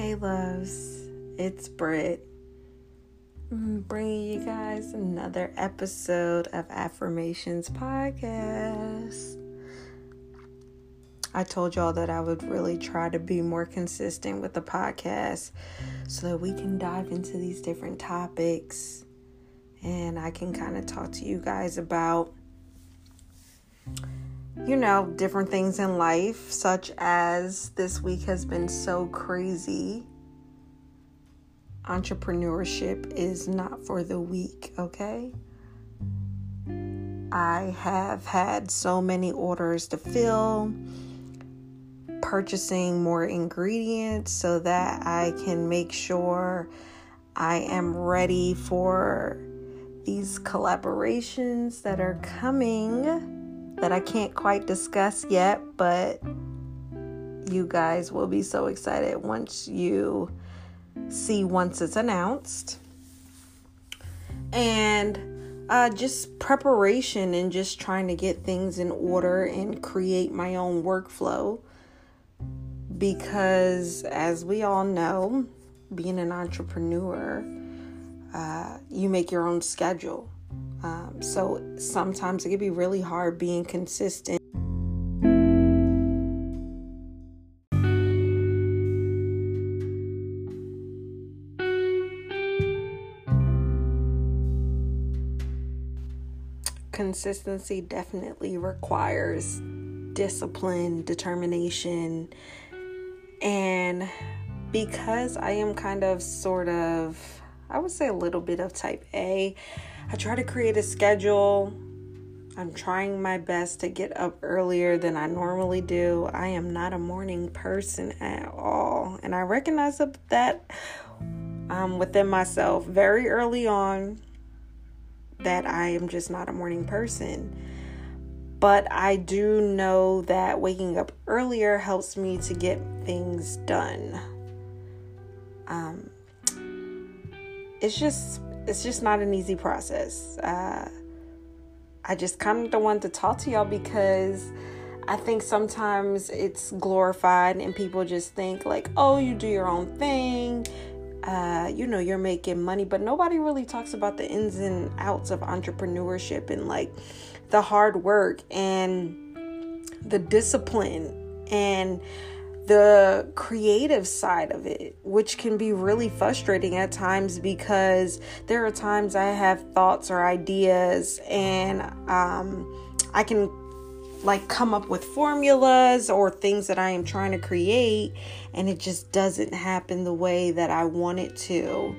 Hey, loves, it's Britt. Bringing you guys another episode of Affirmations Podcast. I told y'all that I would really try to be more consistent with the podcast so that we can dive into these different topics and I can kind of talk to you guys about you know, different things in life, such as this week has been so crazy. Entrepreneurship is not for the weak, okay? I have had so many orders to fill, purchasing more ingredients so that I can make sure I am ready for these collaborations that are coming that I can't quite discuss yet, but you guys will be so excited once you see once it's announced. And uh, just preparation and just trying to get things in order and create my own workflow. Because, as we all know, being an entrepreneur, uh, you make your own schedule. Um, so sometimes it can be really hard being consistent. Consistency definitely requires discipline, determination, and because I am kind of sort of, I would say a little bit of type A, I try to create a schedule. I'm trying my best to get up earlier than I normally do. I am not a morning person at all. And I recognize that um, within myself very early on that I am just not a morning person. But I do know that waking up earlier helps me to get things done. Um, it's just it's just not an easy process. Uh, I just kind of don't want to talk to y'all because I think sometimes it's glorified and people just think like, oh, you do your own thing. Uh, you know, you're making money, but nobody really talks about the ins and outs of entrepreneurship and like the hard work and the discipline and the creative side of it, which can be really frustrating at times because there are times I have thoughts or ideas and um, I can like come up with formulas or things that I am trying to create, and it just doesn't happen the way that I want it to.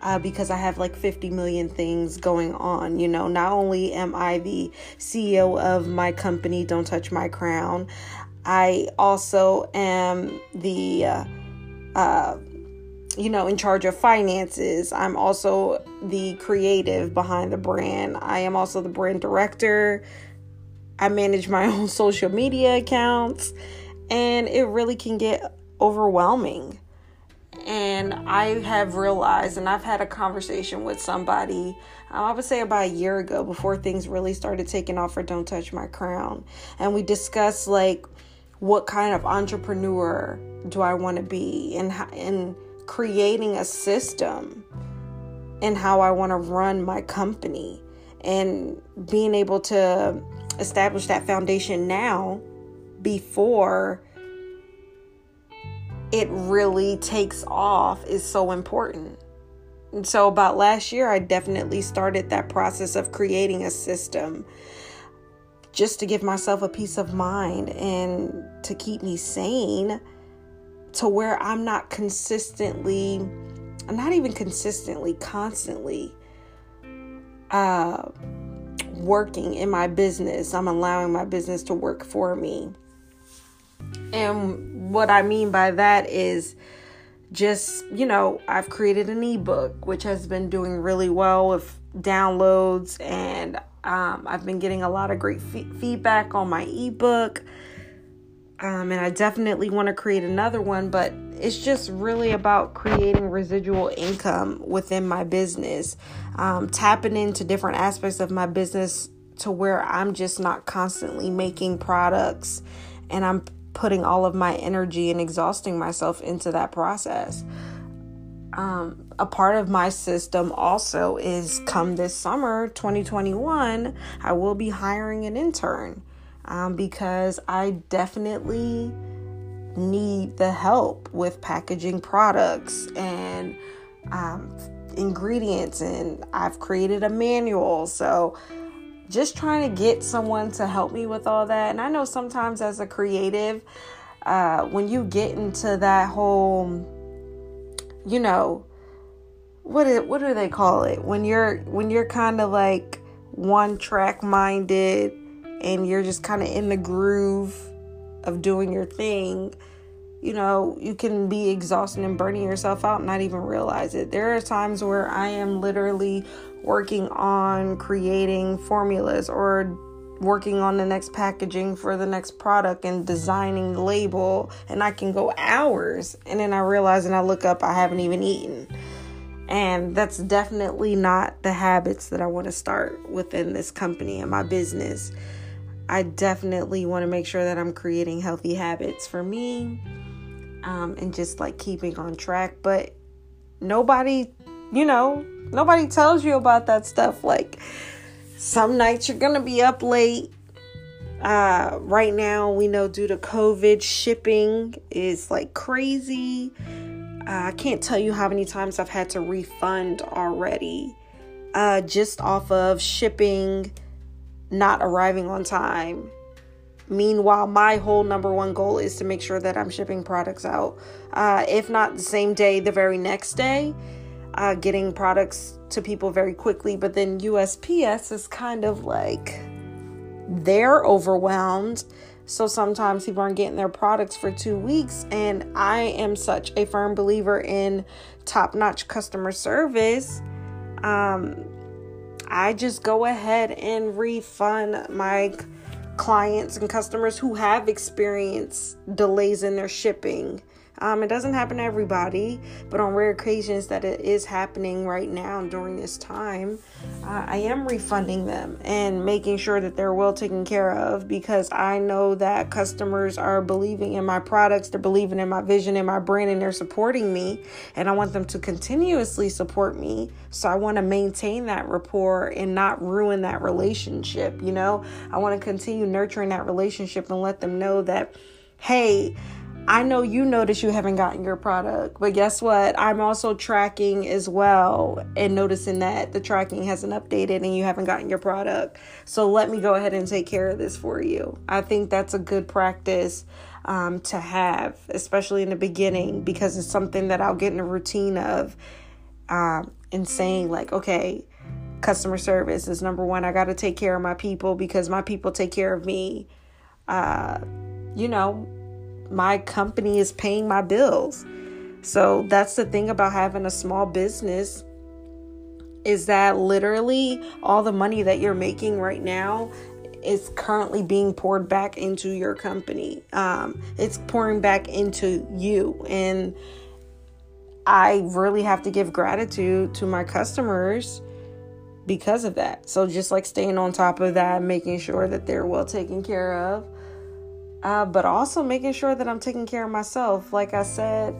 Uh, because I have like 50 million things going on. You know, not only am I the CEO of my company, Don't Touch My Crown, I also am the, uh, uh, you know, in charge of finances. I'm also the creative behind the brand. I am also the brand director. I manage my own social media accounts, and it really can get overwhelming. And I have realized, and I've had a conversation with somebody, um, I would say about a year ago, before things really started taking off for Don't Touch My Crown. And we discussed, like, what kind of entrepreneur do I want to be and in creating a system and how I want to run my company and being able to establish that foundation now before it really takes off is so important. And so about last year I definitely started that process of creating a system just to give myself a peace of mind and to keep me sane to where I'm not consistently, not even consistently, constantly uh, working in my business. I'm allowing my business to work for me. And what I mean by that is just, you know, I've created an ebook which has been doing really well with downloads and um, I've been getting a lot of great f- feedback on my ebook. Um, and I definitely want to create another one, but it's just really about creating residual income within my business, um, tapping into different aspects of my business to where I'm just not constantly making products and I'm putting all of my energy and exhausting myself into that process. Um, a part of my system also is come this summer 2021, I will be hiring an intern um, because I definitely need the help with packaging products and um, ingredients, and I've created a manual. So, just trying to get someone to help me with all that. And I know sometimes as a creative, uh, when you get into that whole, you know, what is, what do they call it? When you're when you're kind of like one track minded and you're just kind of in the groove of doing your thing you know you can be exhausted and burning yourself out and not even realize it. There are times where i am literally working on creating formulas or working on the next packaging for the next product and designing the label and i can go hours and then i realize and i look up i haven't even eaten and that's definitely not the habits that I want to start within this company and my business. I definitely want to make sure that I'm creating healthy habits for me um, and just like keeping on track. But nobody, you know, nobody tells you about that stuff. Like some nights you're going to be up late. Uh, right now, we know due to COVID, shipping is like crazy. I can't tell you how many times I've had to refund already uh, just off of shipping not arriving on time. Meanwhile, my whole number one goal is to make sure that I'm shipping products out. Uh, if not the same day, the very next day, uh, getting products to people very quickly. But then USPS is kind of like they're overwhelmed so sometimes people aren't getting their products for two weeks. And I am such a firm believer in top notch customer service. Um, I just go ahead and refund my clients and customers who have experienced delays in their shipping. Um, it doesn't happen to everybody, but on rare occasions that it is happening right now during this time, uh, I am refunding them and making sure that they're well taken care of because I know that customers are believing in my products, they're believing in my vision and my brand, and they're supporting me. And I want them to continuously support me. So I want to maintain that rapport and not ruin that relationship. You know, I want to continue nurturing that relationship and let them know that, hey, I know you notice you haven't gotten your product, but guess what? I'm also tracking as well and noticing that the tracking hasn't updated and you haven't gotten your product. So let me go ahead and take care of this for you. I think that's a good practice um, to have, especially in the beginning, because it's something that I'll get in a routine of um, and saying, like, okay, customer service is number one. I got to take care of my people because my people take care of me. Uh, you know, my company is paying my bills. So that's the thing about having a small business is that literally all the money that you're making right now is currently being poured back into your company. Um, it's pouring back into you. And I really have to give gratitude to my customers because of that. So just like staying on top of that, making sure that they're well taken care of uh, but also making sure that I'm taking care of myself. Like I said,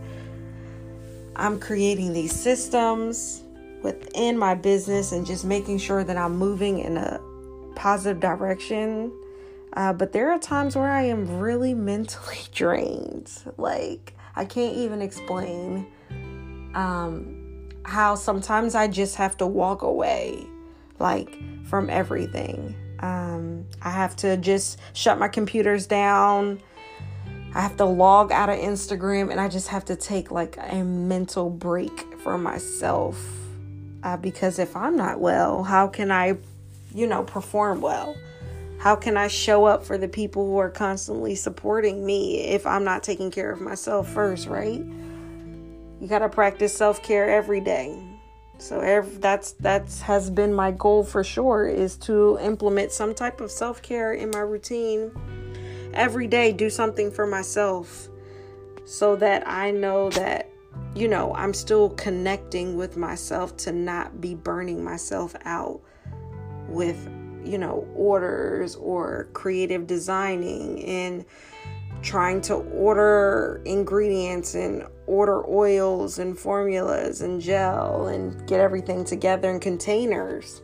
I'm creating these systems within my business and just making sure that I'm moving in a positive direction. Uh, but there are times where I am really mentally drained. Like, I can't even explain um, how sometimes I just have to walk away, like, from everything. Um, I have to just shut my computers down. I have to log out of Instagram and I just have to take like a mental break for myself. Uh, because if I'm not well, how can I, you know, perform well? How can I show up for the people who are constantly supporting me if I'm not taking care of myself first, right? You got to practice self care every day. So every, that's that's has been my goal for sure is to implement some type of self-care in my routine. Every day do something for myself so that I know that you know I'm still connecting with myself to not be burning myself out with you know orders or creative designing and trying to order ingredients and order oils and formulas and gel and get everything together in containers.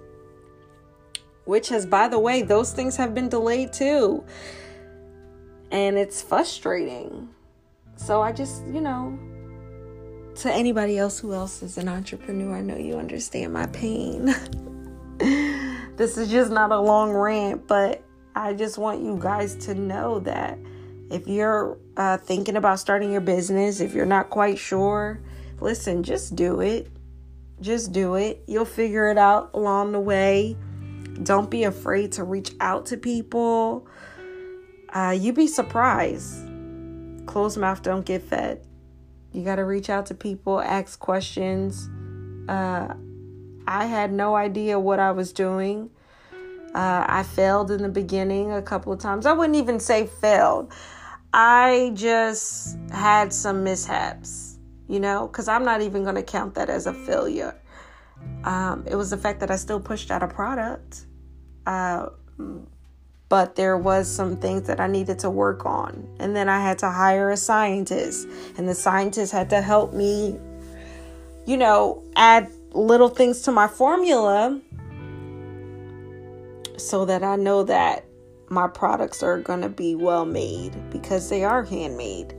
Which has, by the way, those things have been delayed too. And it's frustrating. So I just, you know, to anybody else who else is an entrepreneur, I know you understand my pain. this is just not a long rant, but I just want you guys to know that if you're uh, thinking about starting your business, if you're not quite sure, listen, just do it. Just do it. You'll figure it out along the way. Don't be afraid to reach out to people. Uh, you'd be surprised. Closed mouth don't get fed. You got to reach out to people, ask questions. Uh, I had no idea what I was doing. Uh, I failed in the beginning a couple of times. I wouldn't even say failed. I just had some mishaps, you know, because I'm not even going to count that as a failure. Um, it was the fact that I still pushed out a product. Uh, but there was some things that I needed to work on. And then I had to hire a scientist, and the scientist had to help me, you know, add little things to my formula so that I know that my products are going to be well made because they are handmade.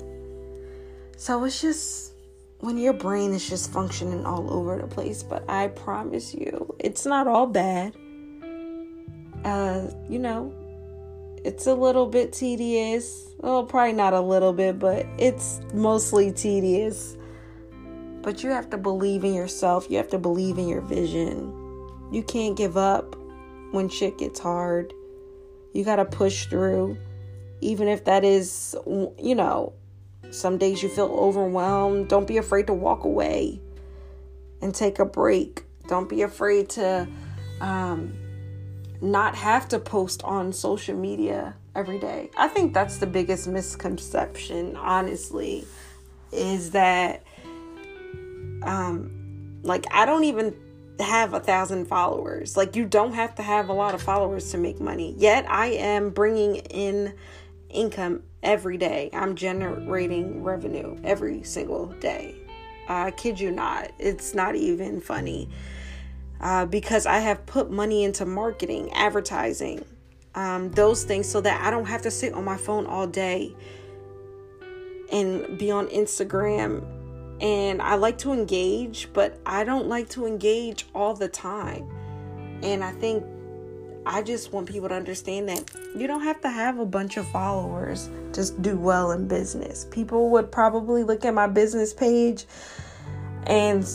So it's just when your brain is just functioning all over the place, but I promise you, it's not all bad. Uh, you know, it's a little bit tedious. Well, probably not a little bit, but it's mostly tedious. But you have to believe in yourself. You have to believe in your vision. You can't give up when shit gets hard. You got to push through, even if that is, you know, some days you feel overwhelmed. Don't be afraid to walk away and take a break. Don't be afraid to um, not have to post on social media every day. I think that's the biggest misconception, honestly, is that um like I don't even have a thousand followers. Like you don't have to have a lot of followers to make money. Yet I am bringing in income every day. I'm generating revenue every single day. I kid you not. It's not even funny. Uh, because I have put money into marketing, advertising, um, those things so that I don't have to sit on my phone all day and be on Instagram and I like to engage, but I don't like to engage all the time. And I think I just want people to understand that you don't have to have a bunch of followers to do well in business. People would probably look at my business page and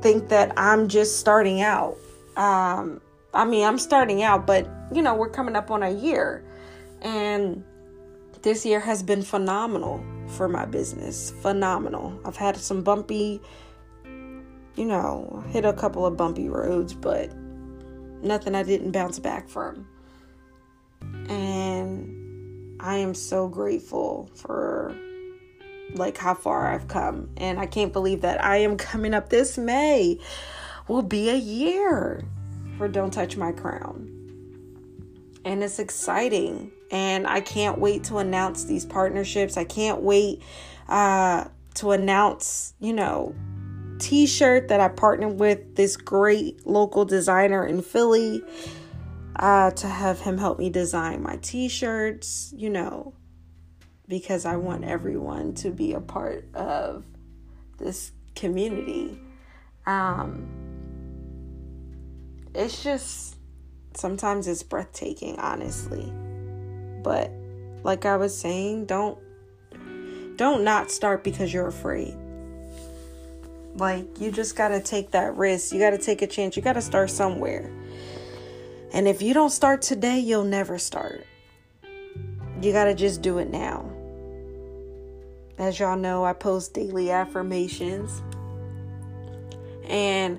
think that I'm just starting out. Um, I mean, I'm starting out, but you know, we're coming up on a year. And this year has been phenomenal for my business. Phenomenal. I've had some bumpy, you know, hit a couple of bumpy roads, but nothing I didn't bounce back from. And I am so grateful for like how far I've come. And I can't believe that I am coming up this May will be a year for Don't Touch My Crown. And it's exciting and I can't wait to announce these partnerships. I can't wait uh, to announce, you know, t-shirt that I partnered with this great local designer in Philly uh, to have him help me design my t-shirts, you know, because I want everyone to be a part of this community. Um, it's just sometimes it's breathtaking, honestly. But like I was saying, don't don't not start because you're afraid. Like you just got to take that risk. You got to take a chance. You got to start somewhere. And if you don't start today, you'll never start. You got to just do it now. As y'all know, I post daily affirmations and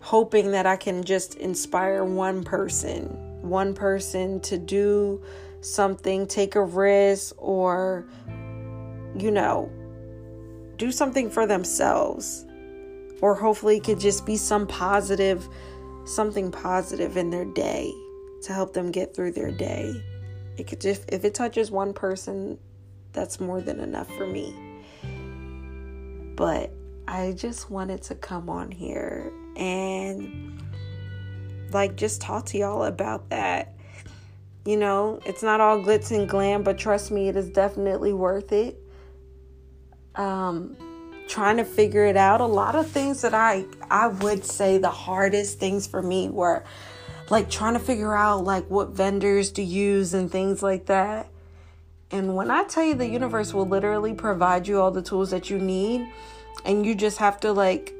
hoping that I can just inspire one person, one person to do something, take a risk, or, you know, do something for themselves. Or hopefully it could just be some positive, something positive in their day to help them get through their day. It could just, if it touches one person, that's more than enough for me. But I just wanted to come on here and like just talk to y'all about that. You know, it's not all glitz and glam, but trust me, it is definitely worth it. Um trying to figure it out. A lot of things that I I would say the hardest things for me were like trying to figure out like what vendors to use and things like that. And when I tell you the universe will literally provide you all the tools that you need and you just have to like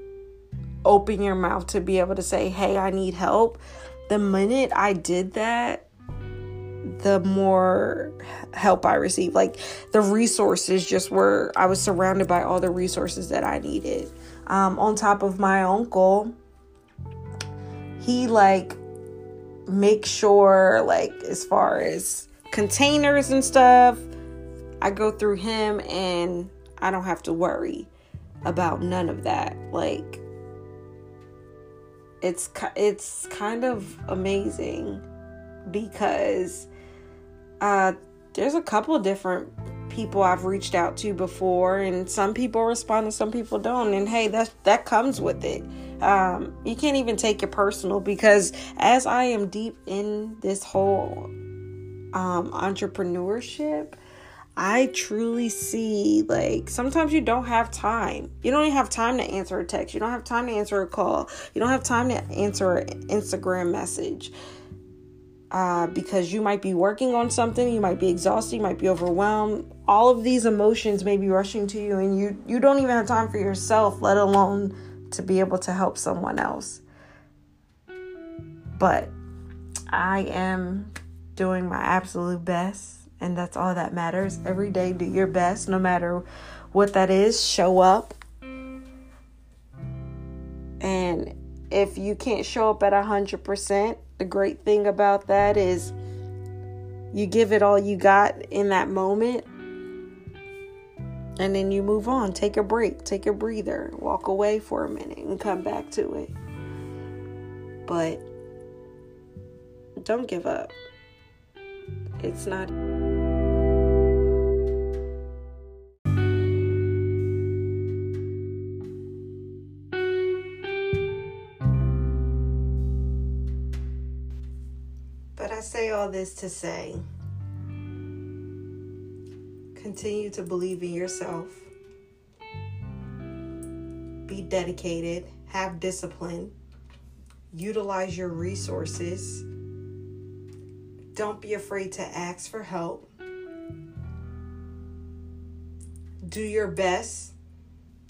open your mouth to be able to say, "Hey, I need help." The minute I did that, the more help I received. Like the resources just were, I was surrounded by all the resources that I needed. Um, on top of my uncle, he like make sure, like, as far as containers and stuff, I go through him and I don't have to worry about none of that. Like, it's it's kind of amazing because uh, there's a couple different people I've reached out to before, and some people respond and some people don't. And hey, that that comes with it. Um, you can't even take it personal because as I am deep in this whole um, entrepreneurship, I truly see like sometimes you don't have time. You don't even have time to answer a text. You don't have time to answer a call. You don't have time to answer an Instagram message uh, because you might be working on something, you might be exhausted, you might be overwhelmed. All of these emotions may be rushing to you, and you you don't even have time for yourself, let alone to be able to help someone else. But I am doing my absolute best, and that's all that matters. Every day, do your best, no matter what that is. Show up. And if you can't show up at 100%, the great thing about that is you give it all you got in that moment and then you move on. Take a break, take a breather, walk away for a minute and come back to it. But don't give up. It's not. Say all this to say continue to believe in yourself, be dedicated, have discipline, utilize your resources, don't be afraid to ask for help, do your best.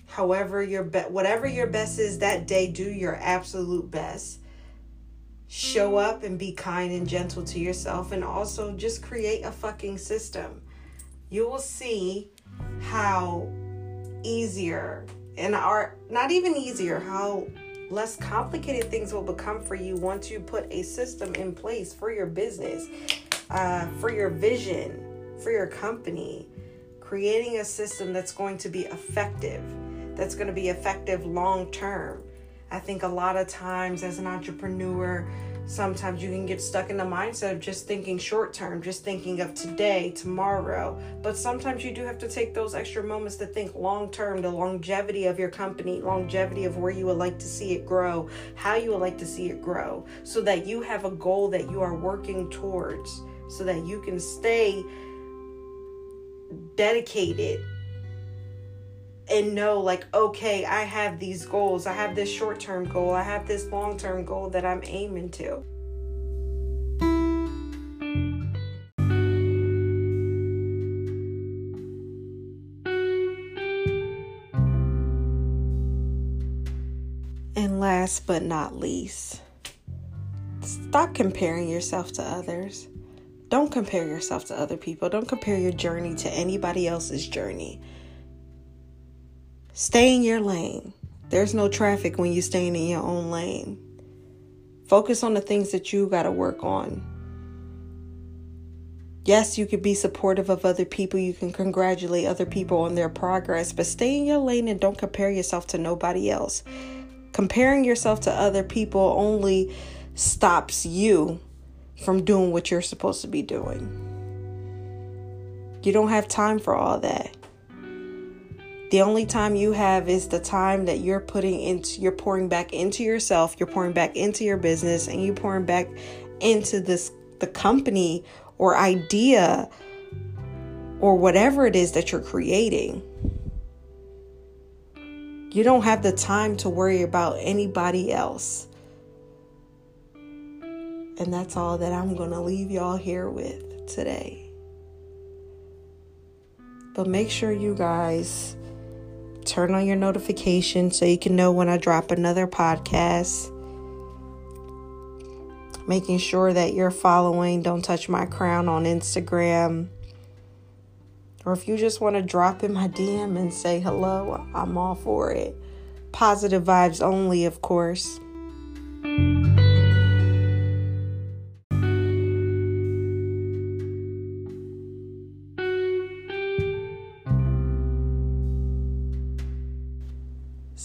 However, your be- whatever your best is that day, do your absolute best show up and be kind and gentle to yourself and also just create a fucking system. You will see how easier and are not even easier, how less complicated things will become for you once you put a system in place for your business, uh, for your vision, for your company. Creating a system that's going to be effective, that's going to be effective long term I think a lot of times as an entrepreneur, sometimes you can get stuck in the mindset of just thinking short term, just thinking of today, tomorrow. But sometimes you do have to take those extra moments to think long term, the longevity of your company, longevity of where you would like to see it grow, how you would like to see it grow, so that you have a goal that you are working towards, so that you can stay dedicated and know like okay i have these goals. I have this short-term goal. I have this long-term goal that i'm aiming to. And last but not least stop comparing yourself to others. Don't compare yourself to other people. Don't compare your journey to anybody else's journey Stay in your lane. There's no traffic when you're staying in your own lane. Focus on the things that you got to work on. Yes, you can be supportive of other people. You can congratulate other people on their progress, but stay in your lane and don't compare yourself to nobody else. Comparing yourself to other people only stops you from doing what you're supposed to be doing. You don't have time for all that. The only time you have is the time that you're putting into you're pouring back into yourself, you're pouring back into your business and you're pouring back into this the company or idea or whatever it is that you're creating. You don't have the time to worry about anybody else. And that's all that I'm going to leave y'all here with today. But make sure you guys turn on your notifications so you can know when I drop another podcast. Making sure that you're following Don't Touch My Crown on Instagram. Or if you just want to drop in my DM and say hello, I'm all for it. Positive vibes only, of course.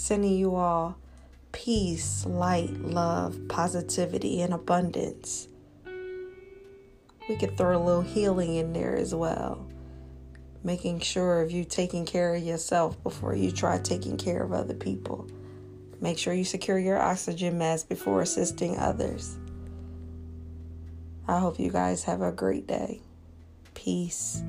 Sending you all peace, light, love, positivity, and abundance. We could throw a little healing in there as well making sure of you taking care of yourself before you try taking care of other people. Make sure you secure your oxygen mask before assisting others. I hope you guys have a great day. Peace.